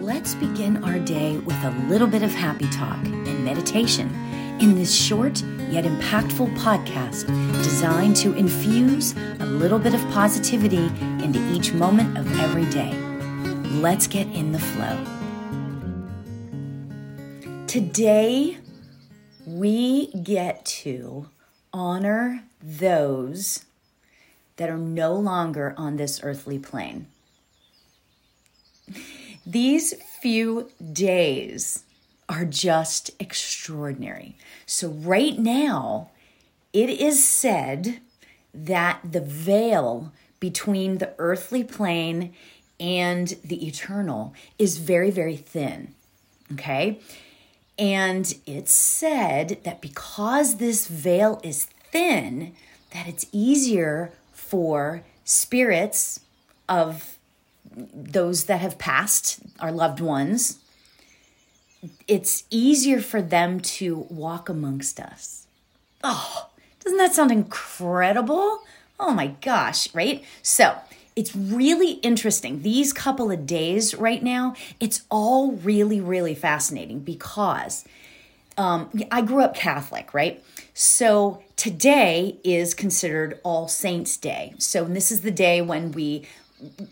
Let's begin our day with a little bit of happy talk and meditation in this short yet impactful podcast designed to infuse a little bit of positivity into each moment of every day. Let's get in the flow. Today, we get to honor those that are no longer on this earthly plane. These few days are just extraordinary. So, right now, it is said that the veil between the earthly plane and the eternal is very, very thin. Okay? And it's said that because this veil is thin, that it's easier for spirits of those that have passed, our loved ones, it's easier for them to walk amongst us. Oh, doesn't that sound incredible? Oh my gosh, right? So, it's really interesting. These couple of days right now, it's all really, really fascinating because um, I grew up Catholic, right? So today is considered All Saints' Day. So this is the day when we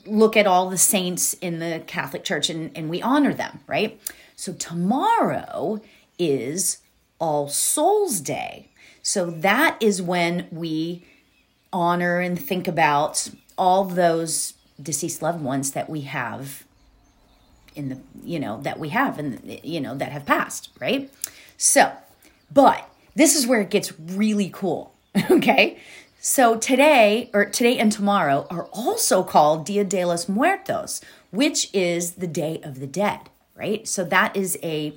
look at all the saints in the Catholic Church and, and we honor them, right? So tomorrow is All Souls Day. So that is when we honor and think about all those deceased loved ones that we have in the you know that we have and you know that have passed right so but this is where it gets really cool okay so today or today and tomorrow are also called dia de los muertos which is the day of the dead right so that is a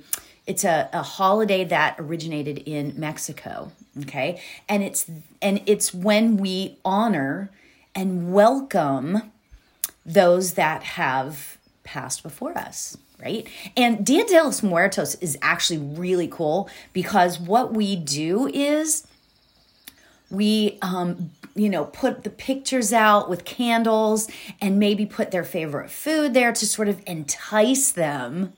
it's a, a holiday that originated in mexico okay and it's and it's when we honor and welcome those that have passed before us, right? And Dia de los Muertos is actually really cool because what we do is we um, you know put the pictures out with candles and maybe put their favorite food there to sort of entice them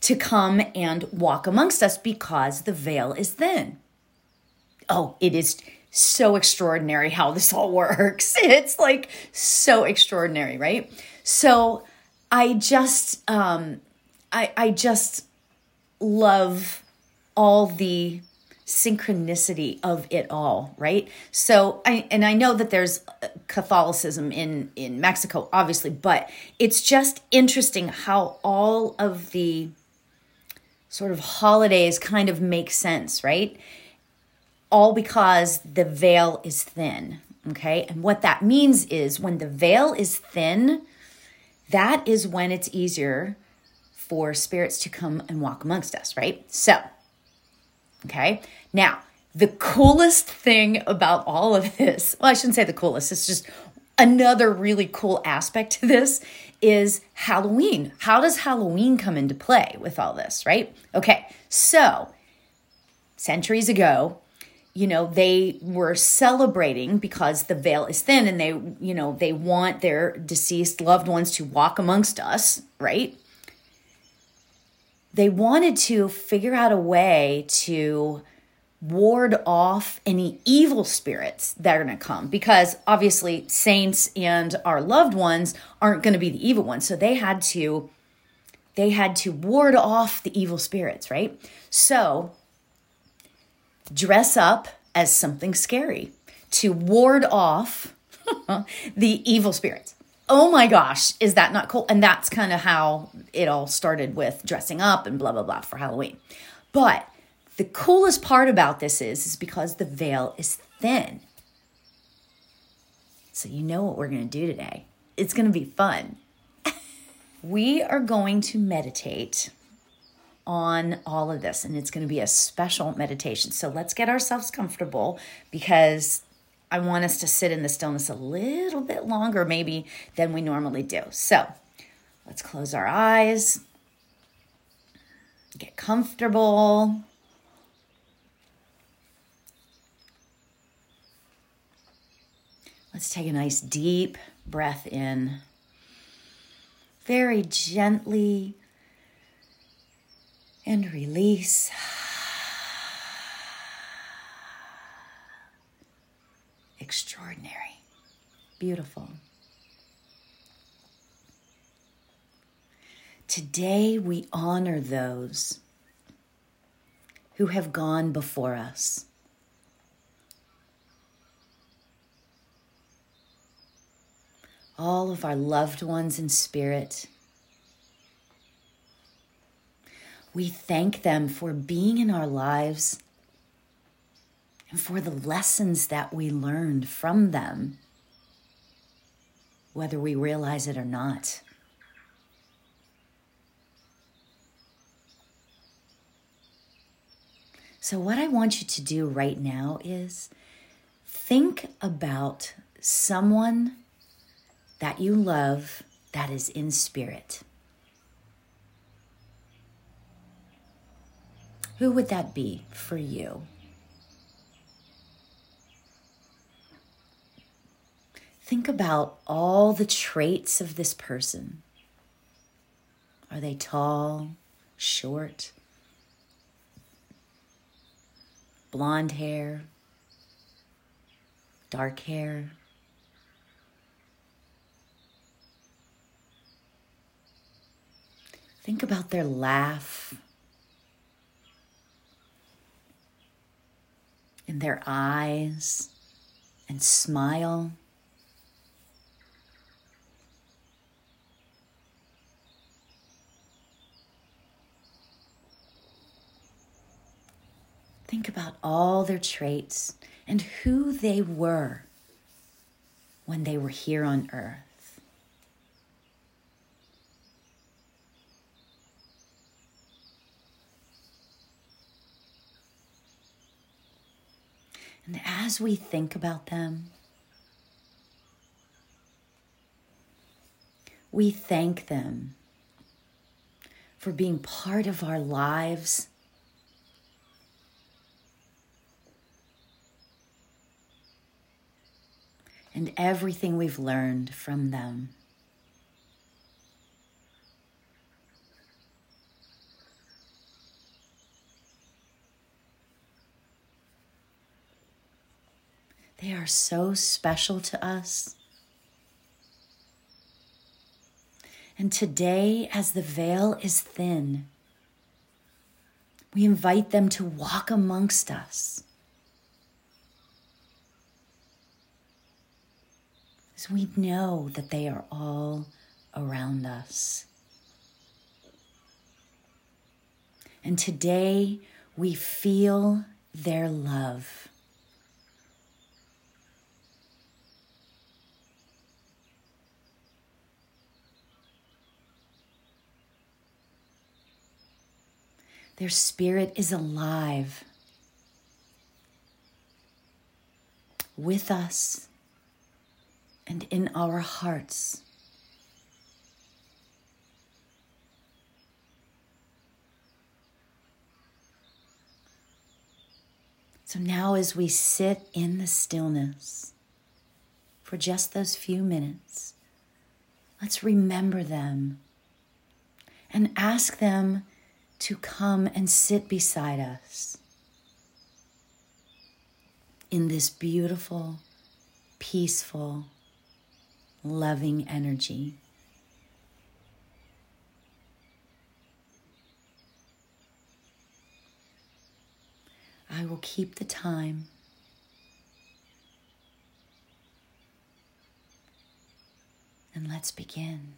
to come and walk amongst us because the veil is thin oh it is so extraordinary how this all works. It's like so extraordinary, right? So I just um I I just love all the synchronicity of it all, right? So I and I know that there's uh, Catholicism in in Mexico obviously, but it's just interesting how all of the sort of holidays kind of make sense, right? all because the veil is thin. Okay. And what that means is when the veil is thin, that is when it's easier for spirits to come and walk amongst us, right? So, okay. Now, the coolest thing about all of this, well, I shouldn't say the coolest, it's just another really cool aspect to this is Halloween. How does Halloween come into play with all this, right? Okay. So, centuries ago, you know they were celebrating because the veil is thin and they you know they want their deceased loved ones to walk amongst us right they wanted to figure out a way to ward off any evil spirits that are going to come because obviously saints and our loved ones aren't going to be the evil ones so they had to they had to ward off the evil spirits right so dress up as something scary to ward off the evil spirits. Oh my gosh, is that not cool? And that's kind of how it all started with dressing up and blah blah blah for Halloween. But the coolest part about this is is because the veil is thin. So you know what we're going to do today. It's going to be fun. we are going to meditate on all of this, and it's going to be a special meditation. So let's get ourselves comfortable because I want us to sit in the stillness a little bit longer, maybe, than we normally do. So let's close our eyes, get comfortable. Let's take a nice deep breath in. Very gently and release. Extraordinary. Beautiful. Today we honor those who have gone before us. All of our loved ones in spirit. We thank them for being in our lives and for the lessons that we learned from them, whether we realize it or not. So, what I want you to do right now is think about someone that you love that is in spirit. Who would that be for you? Think about all the traits of this person. Are they tall, short, blonde hair, dark hair. Think about their laugh in their eyes and smile. Think about all their traits and who they were when they were here on earth. And as we think about them, we thank them for being part of our lives and everything we've learned from them. They are so special to us. And today, as the veil is thin, we invite them to walk amongst us. We know that they are all around us. And today, we feel their love. Their spirit is alive with us and in our hearts. So now, as we sit in the stillness for just those few minutes, let's remember them and ask them to come and sit beside us in this beautiful, peaceful, loving energy. I will keep the time. And let's begin.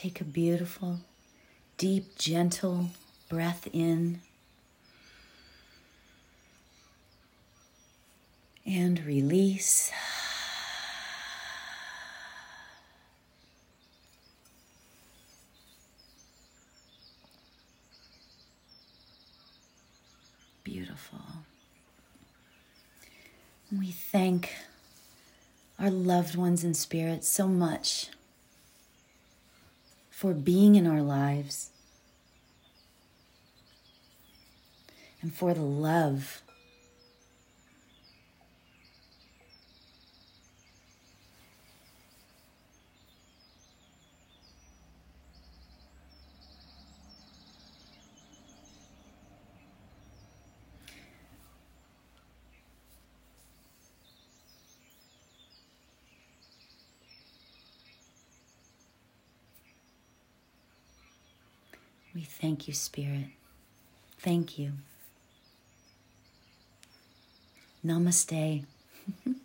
Take a beautiful, deep, gentle breath in. And release. Beautiful. We thank our loved ones in spirit so much for being in our lives and for the love We thank you, Spirit. Thank you. Namaste.